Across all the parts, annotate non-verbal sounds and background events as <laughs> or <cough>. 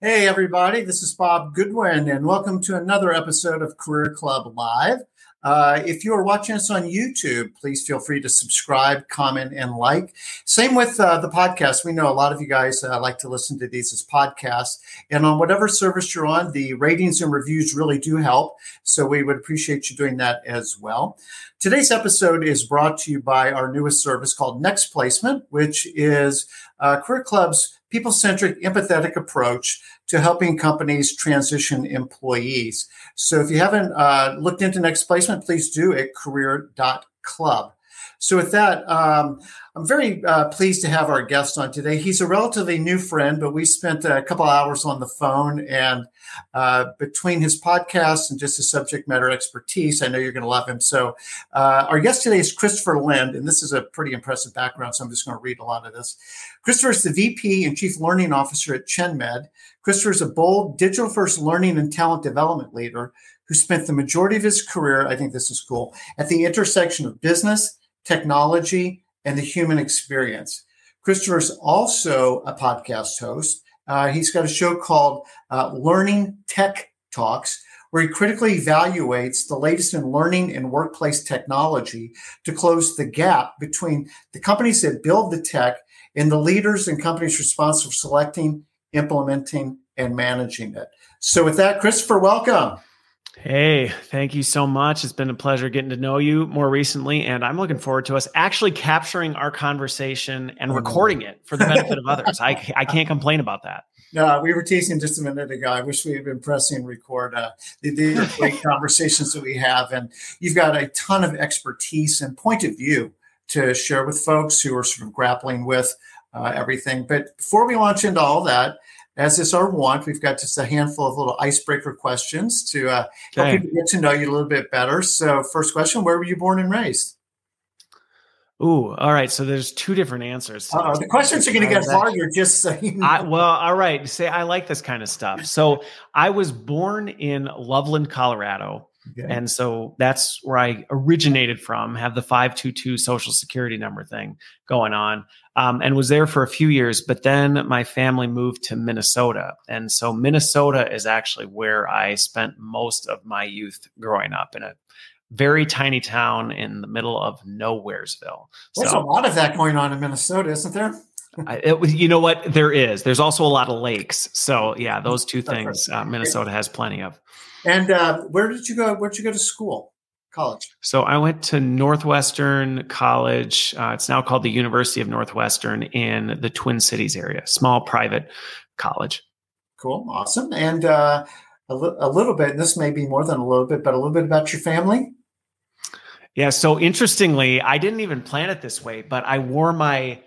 Hey, everybody, this is Bob Goodwin, and welcome to another episode of Career Club Live. Uh, if you are watching us on YouTube, please feel free to subscribe, comment, and like. Same with uh, the podcast. We know a lot of you guys uh, like to listen to these as podcasts. And on whatever service you're on, the ratings and reviews really do help. So we would appreciate you doing that as well. Today's episode is brought to you by our newest service called Next Placement, which is uh, Career Club's people centric, empathetic approach to helping companies transition employees. So if you haven't uh, looked into Next Placement, please do at career.club. So, with that, um, I'm very uh, pleased to have our guest on today. He's a relatively new friend, but we spent a couple hours on the phone. And uh, between his podcast and just his subject matter expertise, I know you're going to love him. So, uh, our guest today is Christopher Lind, and this is a pretty impressive background. So, I'm just going to read a lot of this. Christopher is the VP and Chief Learning Officer at ChenMed. Christopher is a bold digital first learning and talent development leader who spent the majority of his career, I think this is cool, at the intersection of business technology, and the human experience. Christopher's also a podcast host. Uh, he's got a show called uh, Learning Tech Talks, where he critically evaluates the latest in learning and workplace technology to close the gap between the companies that build the tech and the leaders and companies responsible for selecting, implementing, and managing it. So, with that, Christopher, welcome. Hey, thank you so much. It's been a pleasure getting to know you more recently, and I'm looking forward to us actually capturing our conversation and mm-hmm. recording it for the benefit of others. I, I can't complain about that. No, we were teasing just a minute ago. I wish we had been pressing record uh, the, the great <laughs> conversations that we have, and you've got a ton of expertise and point of view to share with folks who are sort of grappling with uh, everything. But before we launch into all that, as is our want, we've got just a handful of little icebreaker questions to uh, help people get to know you a little bit better. So, first question: Where were you born and raised? Ooh, all right. So there's two different answers. Uh, the questions are going to get harder. Just so you know. I, well, all right. Say I like this kind of stuff. So I was born in Loveland, Colorado. Okay. And so that's where I originated from, have the 522 social security number thing going on, um, and was there for a few years. But then my family moved to Minnesota. And so Minnesota is actually where I spent most of my youth growing up in a very tiny town in the middle of Nowheresville. There's so, a lot of that going on in Minnesota, isn't there? I, it, you know what? There is. There's also a lot of lakes. So yeah, those two things uh, Minnesota has plenty of. And uh, where did you go? Where did you go to school? College. So I went to Northwestern College. Uh, it's now called the University of Northwestern in the Twin Cities area. Small private college. Cool, awesome. And uh, a, li- a little bit. And this may be more than a little bit, but a little bit about your family. Yeah. So interestingly, I didn't even plan it this way, but I wore my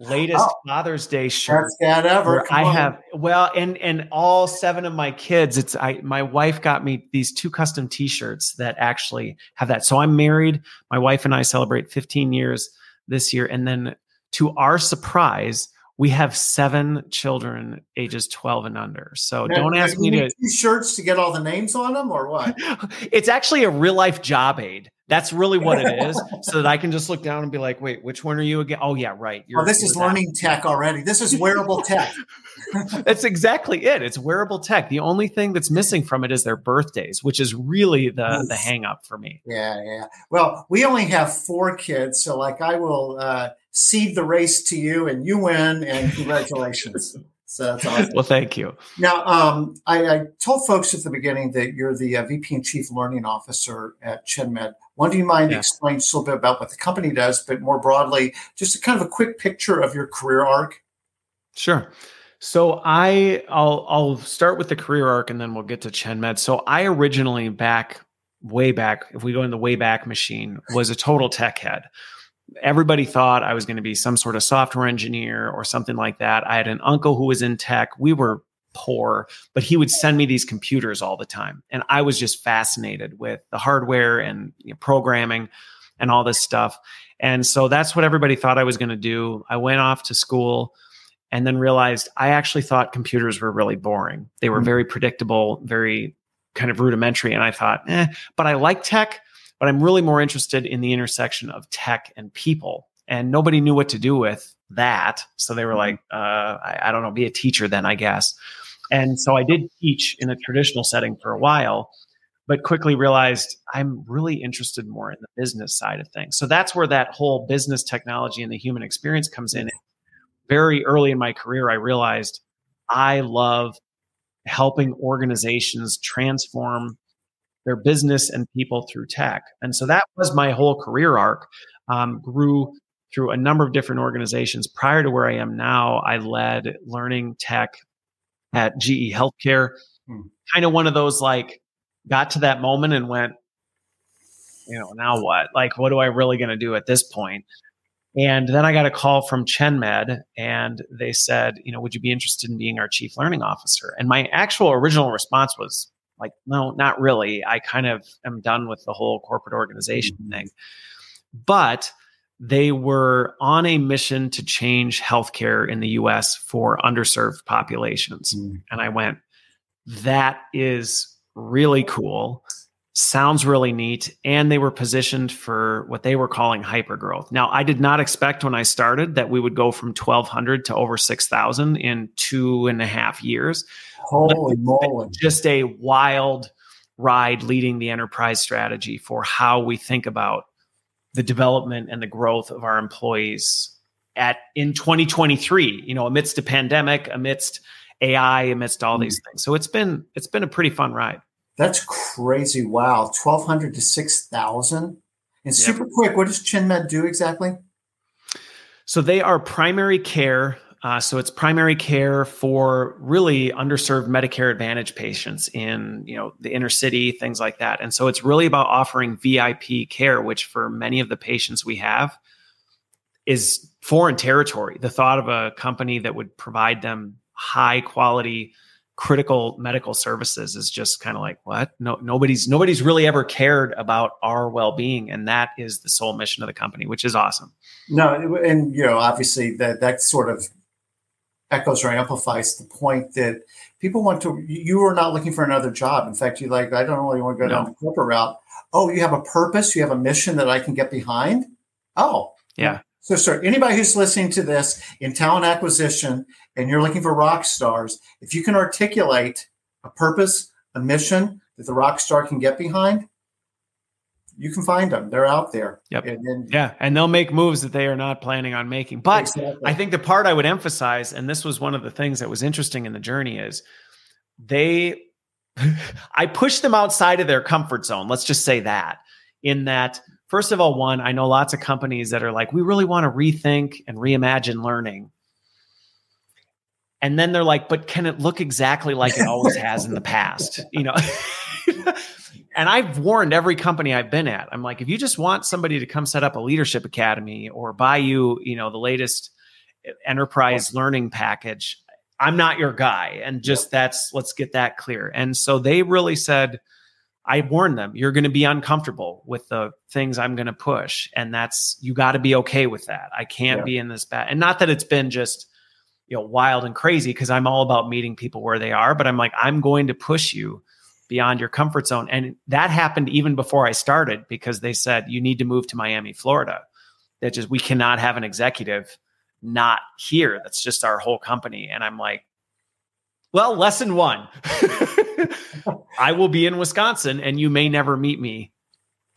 latest oh, Father's Day shirt. Best ever. I on. have well, and and all seven of my kids. It's I. My wife got me these two custom T-shirts that actually have that. So I'm married. My wife and I celebrate 15 years this year, and then to our surprise. We have seven children ages 12 and under. So now, don't ask me to t-shirts to get all the names on them or what? <laughs> it's actually a real life job aid. That's really what it is, <laughs> so that I can just look down and be like, "Wait, which one are you again?" Oh, yeah, right. You're, oh, this is learning tech already. This is wearable tech. <laughs> that's exactly it. It's wearable tech. The only thing that's missing from it is their birthdays, which is really the the hang up for me. Yeah, yeah. Well, we only have four kids, so like I will uh, cede the race to you, and you win, and congratulations. <laughs> So that's awesome. well, thank you. Now, um, I, I, told folks at the beginning that you're the uh, VP and Chief Learning Officer at ChenMed. One, do you mind yeah. explaining just a little bit about what the company does, but more broadly, just a kind of a quick picture of your career arc? Sure. So I, I'll, I'll start with the career arc, and then we'll get to ChenMed. So I originally back way back, if we go in the way back machine, was a total tech head everybody thought I was going to be some sort of software engineer or something like that. I had an uncle who was in tech. We were poor, but he would send me these computers all the time. And I was just fascinated with the hardware and you know, programming and all this stuff. And so that's what everybody thought I was going to do. I went off to school and then realized I actually thought computers were really boring. They were mm-hmm. very predictable, very kind of rudimentary. And I thought, eh, but I like tech but I'm really more interested in the intersection of tech and people. And nobody knew what to do with that. So they were like, uh, I, I don't know, be a teacher then, I guess. And so I did teach in a traditional setting for a while, but quickly realized I'm really interested more in the business side of things. So that's where that whole business technology and the human experience comes in. Very early in my career, I realized I love helping organizations transform their business and people through tech. And so that was my whole career arc. Um, grew through a number of different organizations. Prior to where I am now, I led learning tech at GE Healthcare. Hmm. Kind of one of those like got to that moment and went, you know, now what? Like, what do I really going to do at this point? And then I got a call from ChenMed and they said, you know, would you be interested in being our chief learning officer? And my actual original response was like, no, not really. I kind of am done with the whole corporate organization mm-hmm. thing. But they were on a mission to change healthcare in the US for underserved populations. Mm. And I went, that is really cool. Sounds really neat. And they were positioned for what they were calling hypergrowth. Now, I did not expect when I started that we would go from 1,200 to over 6,000 in two and a half years. Holy moly. Just a wild ride leading the enterprise strategy for how we think about the development and the growth of our employees at in 2023 you know amidst a pandemic amidst ai amidst all these mm. things. So it's been it's been a pretty fun ride. That's crazy. Wow. 1200 to 6000 and super quick what does chenmed do exactly? So they are primary care uh, so it's primary care for really underserved Medicare Advantage patients in you know the inner city, things like that. And so it's really about offering VIP care, which for many of the patients we have is foreign territory. The thought of a company that would provide them high quality critical medical services is just kind of like what no nobody's nobody's really ever cared about our well-being and that is the sole mission of the company which is awesome no and you know obviously that that sort of echoes or amplifies the point that people want to you are not looking for another job. In fact you like i don't really want to go no. down the corporate route. Oh you have a purpose you have a mission that i can get behind? Oh. Yeah. So sir anybody who's listening to this in talent acquisition and you're looking for rock stars if you can articulate a purpose a mission that the rock star can get behind you can find them. They're out there. Yep. And then, yeah. And they'll make moves that they are not planning on making. But exactly. I think the part I would emphasize, and this was one of the things that was interesting in the journey, is they, <laughs> I pushed them outside of their comfort zone. Let's just say that. In that, first of all, one, I know lots of companies that are like, we really want to rethink and reimagine learning. And then they're like, but can it look exactly like it always has in the past? You know? <laughs> and I've warned every company I've been at. I'm like, if you just want somebody to come set up a leadership academy or buy you, you know, the latest enterprise learning package, I'm not your guy. And just that's let's get that clear. And so they really said, I warned them, you're going to be uncomfortable with the things I'm going to push. And that's, you got to be okay with that. I can't yep. be in this bad. And not that it's been just, you know, wild and crazy because I'm all about meeting people where they are, but I'm like, I'm going to push you beyond your comfort zone. And that happened even before I started because they said, you need to move to Miami, Florida. That just, we cannot have an executive not here. That's just our whole company. And I'm like, well, lesson one <laughs> I will be in Wisconsin and you may never meet me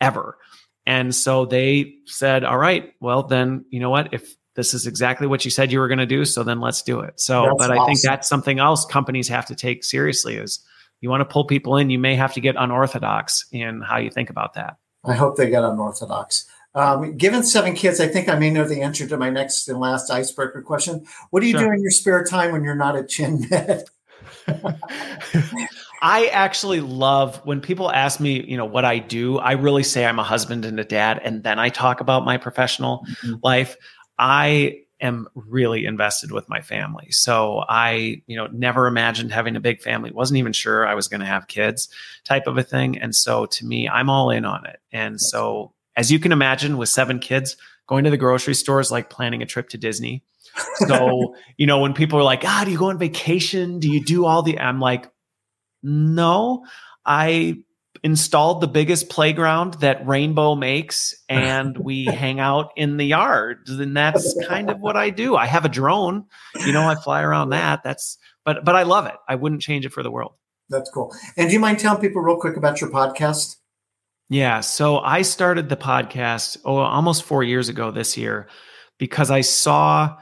ever. And so they said, all right, well, then, you know what? If this is exactly what you said you were going to do, so then let's do it. So, that's but I think that's something else companies have to take seriously is you want to pull people in, you may have to get unorthodox in how you think about that. I hope they get unorthodox. Um, given seven kids, I think I may know the answer to my next and last icebreaker question. What do you sure. do in your spare time when you're not at ChenMed? <laughs> I actually love when people ask me, you know, what I do. I really say I'm a husband and a dad, and then I talk about my professional mm-hmm. life. I am really invested with my family. So I, you know, never imagined having a big family. wasn't even sure I was going to have kids type of a thing. And so to me, I'm all in on it. And so as you can imagine with seven kids, going to the grocery store is like planning a trip to Disney. So, <laughs> you know, when people are like, "Ah, do you go on vacation? Do you do all the?" I'm like, "No, I installed the biggest playground that Rainbow makes and <laughs> we hang out in the yard. And that's kind of what I do. I have a drone, you know, I fly around that. That's but but I love it. I wouldn't change it for the world. That's cool. And do you mind telling people real quick about your podcast? Yeah. So I started the podcast oh, almost four years ago this year because I saw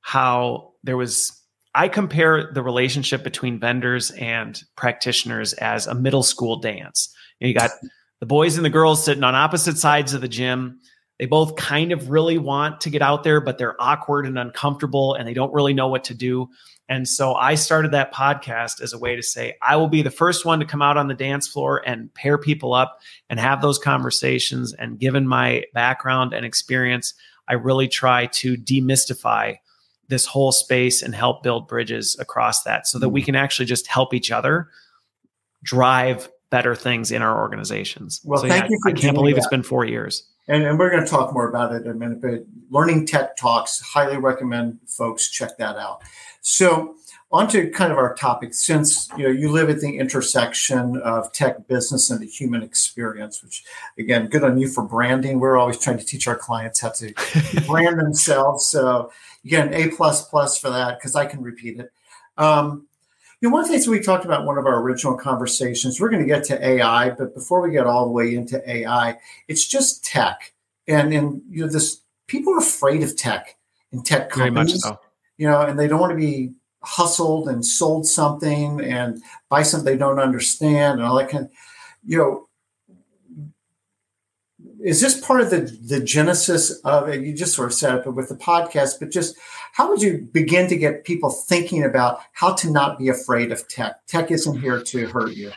how there was. I compare the relationship between vendors and practitioners as a middle school dance. You, know, you got the boys and the girls sitting on opposite sides of the gym. They both kind of really want to get out there, but they're awkward and uncomfortable and they don't really know what to do. And so I started that podcast as a way to say, I will be the first one to come out on the dance floor and pair people up and have those conversations. And given my background and experience, I really try to demystify this whole space and help build bridges across that so that we hmm. can actually just help each other drive better things in our organizations. Well, so, thank yeah, you for I can't believe that. it's been four years. And, and we're going to talk more about it in a minute, but Learning Tech Talks, highly recommend folks check that out. So, on to kind of our topic, since you know you live at the intersection of tech business and the human experience, which again, good on you for branding. We're always trying to teach our clients how to <laughs> brand themselves. So again, A plus plus for that because I can repeat it. Um, you know, one of the things we talked about in one of our original conversations, we're going to get to AI, but before we get all the way into AI, it's just tech. And and you know, this people are afraid of tech and tech Very much companies. so. You know, and they don't want to be hustled and sold something and buy something they don't understand and all that kind of, you know, is this part of the the genesis of it? You just sort of set up it with the podcast, but just how would you begin to get people thinking about how to not be afraid of tech? Tech isn't here to hurt you.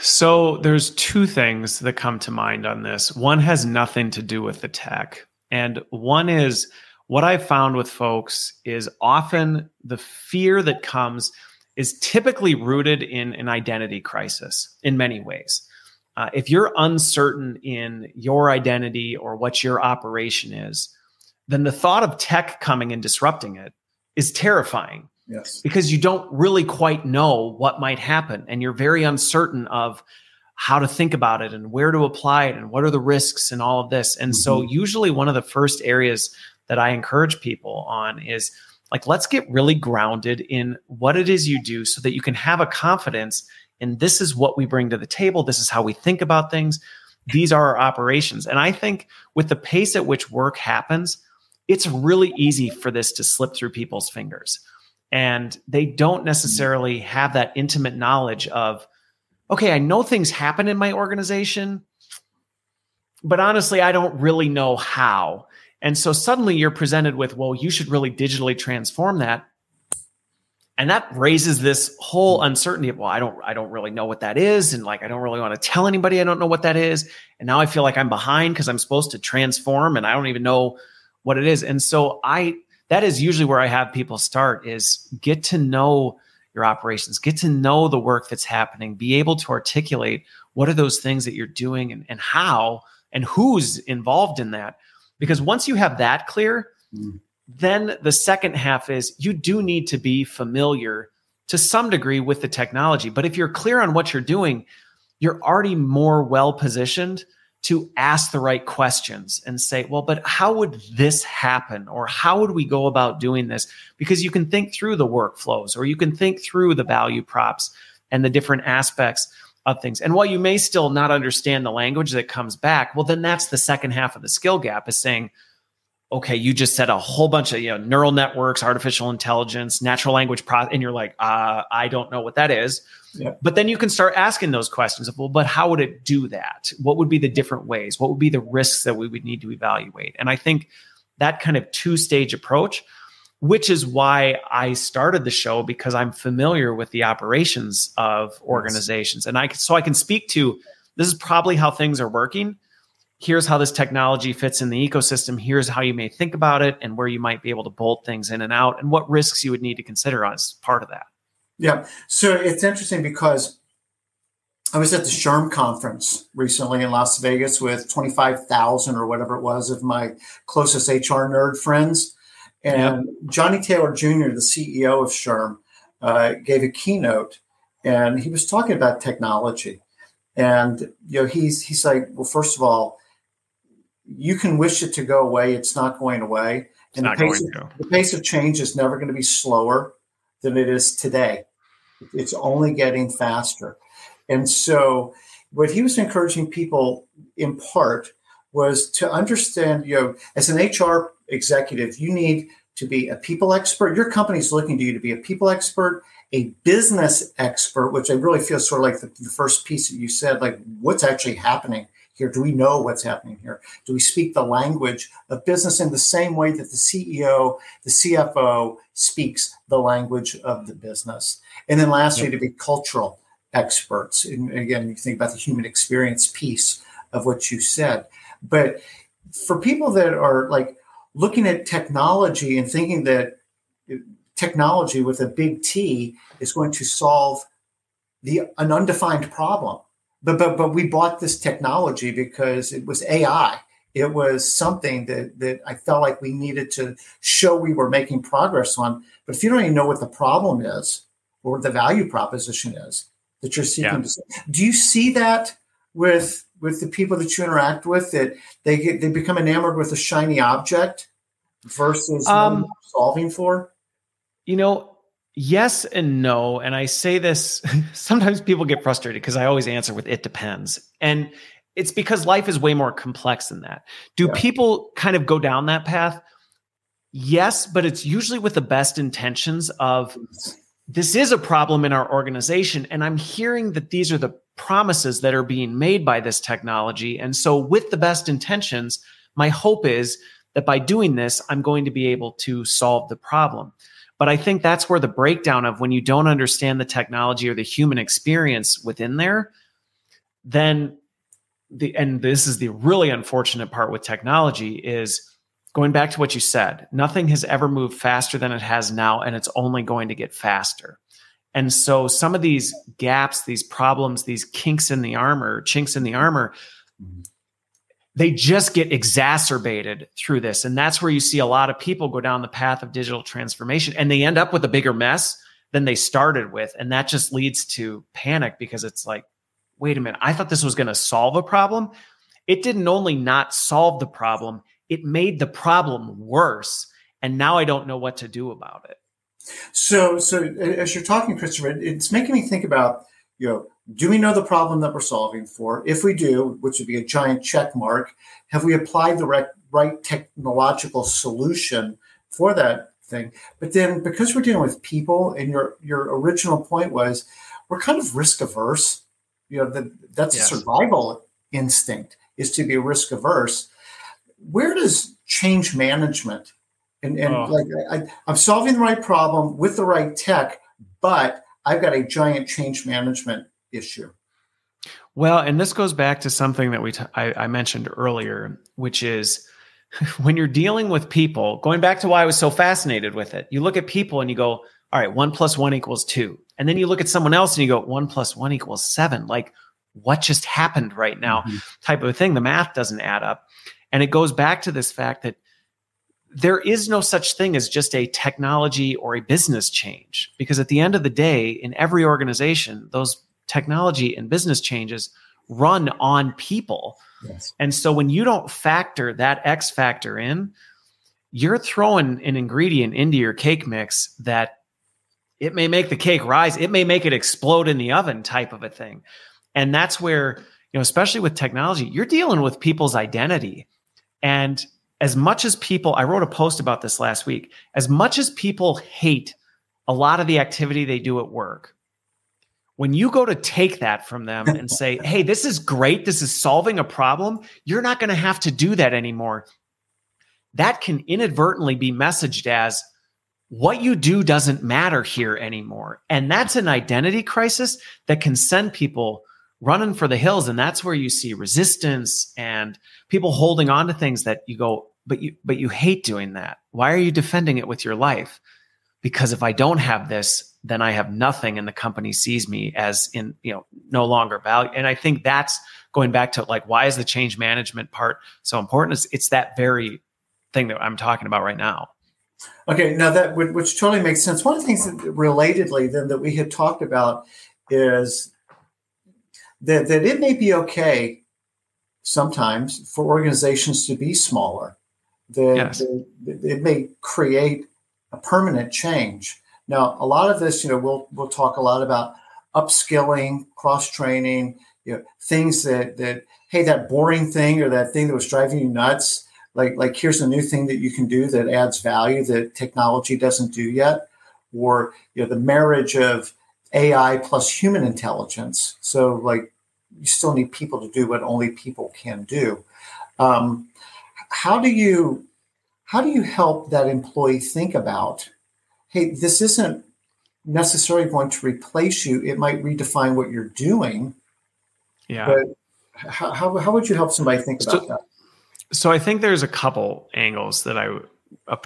So there's two things that come to mind on this. One has nothing to do with the tech, and one is what I found with folks is often the fear that comes is typically rooted in an identity crisis in many ways. Uh, if you're uncertain in your identity or what your operation is, then the thought of tech coming and disrupting it is terrifying Yes. because you don't really quite know what might happen and you're very uncertain of how to think about it and where to apply it and what are the risks and all of this. And so usually one of the first areas that I encourage people on is like let's get really grounded in what it is you do so that you can have a confidence in this is what we bring to the table, this is how we think about things. These are our operations. And I think with the pace at which work happens, it's really easy for this to slip through people's fingers. And they don't mm-hmm. necessarily have that intimate knowledge of okay i know things happen in my organization but honestly i don't really know how. And so suddenly you're presented with well you should really digitally transform that and that raises this whole uncertainty of well i don't i don't really know what that is and like i don't really want to tell anybody i don't know what that is and now i feel like i'm behind because i'm supposed to transform and i don't even know what it is and so i that is usually where I have people start is get to know your operations, get to know the work that's happening, be able to articulate what are those things that you're doing and, and how and who's involved in that. Because once you have that clear, Mm. Then the second half is you do need to be familiar to some degree with the technology. But if you're clear on what you're doing, you're already more well positioned to ask the right questions and say, well, but how would this happen? Or how would we go about doing this? Because you can think through the workflows or you can think through the value props and the different aspects of things. And while you may still not understand the language that comes back, well, then that's the second half of the skill gap is saying, okay, you just said a whole bunch of you know neural networks, artificial intelligence, natural language pro, and you're like, uh, I don't know what that is. Yeah. But then you can start asking those questions of, well, but how would it do that? What would be the different ways? What would be the risks that we would need to evaluate? And I think that kind of two stage approach, which is why I started the show because I'm familiar with the operations of organizations, and I so I can speak to this is probably how things are working here's how this technology fits in the ecosystem. Here's how you may think about it and where you might be able to bolt things in and out and what risks you would need to consider as part of that. Yeah. So it's interesting because I was at the SHRM conference recently in Las Vegas with 25,000 or whatever it was of my closest HR nerd friends. And Johnny Taylor Jr., the CEO of SHRM, uh, gave a keynote and he was talking about technology. And you know, he's he's like, well, first of all, you can wish it to go away. It's not going away. And the pace, of, the pace of change is never going to be slower than it is today. It's only getting faster. And so, what he was encouraging people in part was to understand, you know, as an HR executive, you need to be a people expert. Your company's looking to you to be a people expert, a business expert, which I really feel sort of like the, the first piece that you said, like what's actually happening here? Do we know what's happening here? Do we speak the language of business in the same way that the CEO, the CFO speaks the language of the business? And then lastly, to be cultural experts. And again, you think about the human experience piece of what you said. But for people that are like looking at technology and thinking that technology with a big T is going to solve the an undefined problem. But but but we bought this technology because it was AI. It was something that that I felt like we needed to show we were making progress on. But if you don't even know what the problem is or what the value proposition is that you're seeking Yeah. to do you see that with with the people that you interact with that they get they become enamored with a shiny object versus Um, um, solving for? You know, yes and no. And I say this <laughs> sometimes people get frustrated because I always answer with it depends. And it's because life is way more complex than that. Do Yeah. people kind of go down that path? Yes, but it's usually with the best intentions of this is a problem in our organization. And I'm hearing that these are the promises that are being made by this technology. And so, with the best intentions, my hope is that by doing this, I'm going to be able to solve the problem. But I think that's where the breakdown of when you don't understand the technology or the human experience within there, then the and this is the really unfortunate part with technology is going back to what you said. Nothing has ever moved faster than it has now, and it's only going to get faster. And so some of these gaps, these problems, these kinks in the armor, chinks in the armor, mm-hmm. They just get exacerbated through this. And that's where you see a lot of people go down the path of digital transformation and they end up with a bigger mess than they started with. And that just leads to panic because it's like, wait a minute, I thought this was going to solve a problem. It didn't only not solve the problem, it made the problem worse. And now I don't know what to do about it. So, so as you're talking, Christopher, it's making me think about, you know, do we know the problem that we're solving for? If we do, which would be a giant check mark, have we applied the right, right technological solution for that thing? But then, because we're dealing with people, and your your original point was, we're kind of risk averse. You know, the, that's Yes. a survival instinct is to be risk averse. Where does change management and, and Oh. like I, I'm solving the right problem with the right tech, but I've got a giant change management issue. Well, and this goes back to something that we t- I, I mentioned earlier, which is <laughs> when you're dealing with people. Going back to why I was so fascinated with it, you look at people and you go, "All right, one plus one equals two. and then you look at someone else and you go, "One plus one equals seven. Like, what just happened right now? Mhm. Type of thing. The math doesn't add up, and it goes back to this fact that there is no such thing as just a technology or a business change because at the end of the day in every organization those technology and business changes run on people. Yes. and so when you don't factor that x factor in you're throwing an ingredient into your cake mix that it may make the cake rise it may make it explode in the oven type of a thing. And that's where you know especially with technology you're dealing with people's identity. And as much as people, I wrote a post about this last week, as much as people hate a lot of the activity they do at work, when you go to take that from them and <laughs> say, hey, this is great, this is solving a problem, you're not going to have to do that anymore. That can inadvertently be messaged as what you do doesn't matter here anymore. And that's an identity crisis that can send people running for the hills. And that's where you see resistance and people holding on to things that you go, but you but you hate doing that. Why are you defending it with your life? Because if I don't have this, then I have nothing and the company sees me as in, you know, no longer value. And I think that's going back to like why is the change management part so important? It's, it's that very thing that I'm talking about right now. Okay, now that which totally makes sense. One of the things that relatedly then that we had talked about is that, that it may be okay sometimes for organizations to be smaller. That, Yes. that it may create a permanent change. Now, a lot of this, you know, we'll we'll talk a lot about upskilling, cross training, you know, things that that hey, that boring thing or that thing that was driving you nuts, like like here's a new thing that you can do that adds value that technology doesn't do yet, or you know, the marriage of AI plus human intelligence. So like you still need people to do what only people can do. Um, how do you how do you help that employee think about hey this isn't necessarily going to replace you it might redefine what you're doing Yeah. but how, how, how would you help somebody think about So- that So I think there's a couple angles that I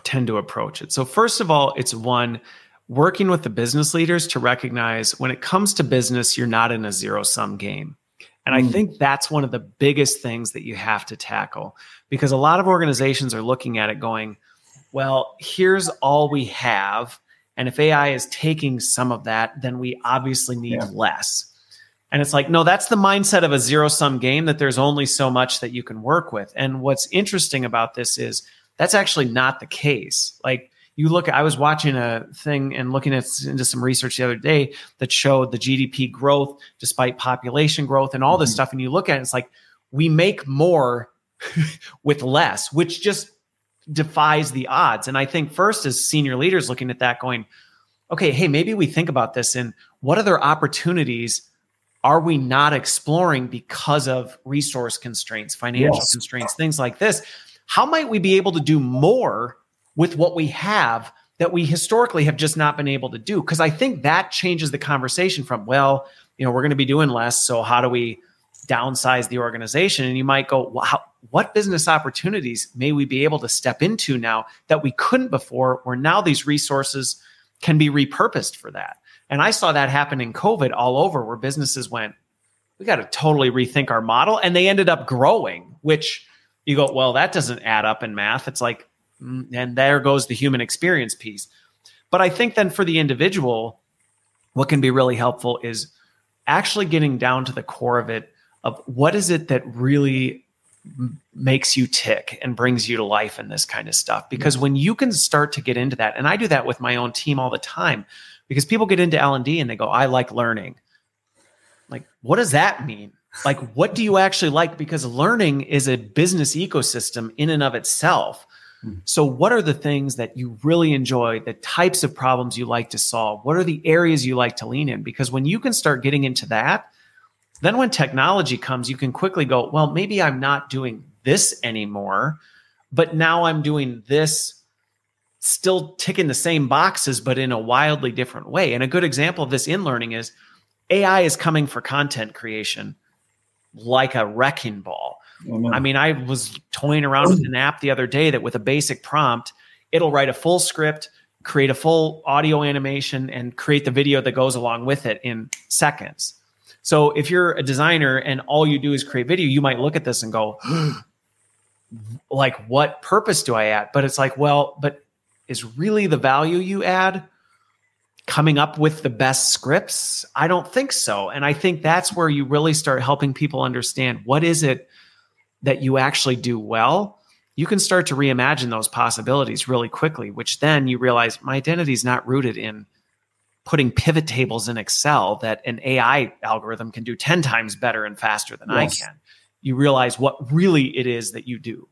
tend to approach it. So first of all, it's one working with the business leaders to recognize when it comes to business, you're not in a zero sum game. And I Mm. think that's one of the biggest things that you have to tackle because a lot of organizations are looking at it going, well, here's all we have. And if AI is taking some of that, then we obviously need Yeah. less. And it's like, no, that's the mindset of a zero sum game that there's only so much that you can work with. And what's interesting about this is that's actually not the case. Like you look, I was watching a thing and looking at into some research the other day that showed the GDP growth despite population growth and all this Mhm. stuff. And you look at it, it's like we make more <laughs> with less, which just defies the odds. And I think first as senior leaders looking at that going, okay, hey, maybe we think about this and what other opportunities are we not exploring because of resource constraints, financial Yes. constraints, things like this? How might we be able to do more with what we have that we historically have just not been able to do? Because I think that changes the conversation from, well, you know, we're going to be doing less. So how do we downsize the organization? And you might go, wow, what business opportunities may we be able to step into now that we couldn't before, where now these resources can be repurposed for that? And I saw that happen in COVID all over where businesses went, we got to totally rethink our model. And they ended up growing, which you go, well, that doesn't add up in math. It's like, Mm, and there goes the human experience piece. But I think then for the individual, what can be really helpful is actually getting down to the core of it of what is it that really m- makes you tick and brings you to life in this kind of stuff. Because when you can start to get into that and i do that with my own team all the time because people get into l&d and they go i like learning. Like what does that mean? Like what do you actually like? Because learning is a business ecosystem in and of itself. Hmm. so what are the things that you really enjoy the types of problems you like to solve? What are the areas you like to lean in? Because when you can start getting into that then when technology comes you can quickly go well maybe i'm not doing this anymore but now i'm doing this still ticking the same boxes but in a wildly different way. And a good example of this in learning is ai is coming for content creation like a wrecking ball Oh, Amen. I mean, I was toying around with an app the other day that with a basic prompt, it'll write a full script, create a full audio animation, and create the video that goes along with it in seconds. So if you're a designer and all you do is create video, you might look at this and go, <gasps> like, what purpose do I add? But it's like, well, but is really the value you add coming up with the best scripts? I don't think so. And I think that's where you really start helping people understand what is it that you actually do well, you can start to reimagine those possibilities really quickly, which then you realize my identity is not rooted in putting pivot tables in Excel that an AI algorithm can do 10 times better and faster than Yes. I can. You realize what really it is that you do.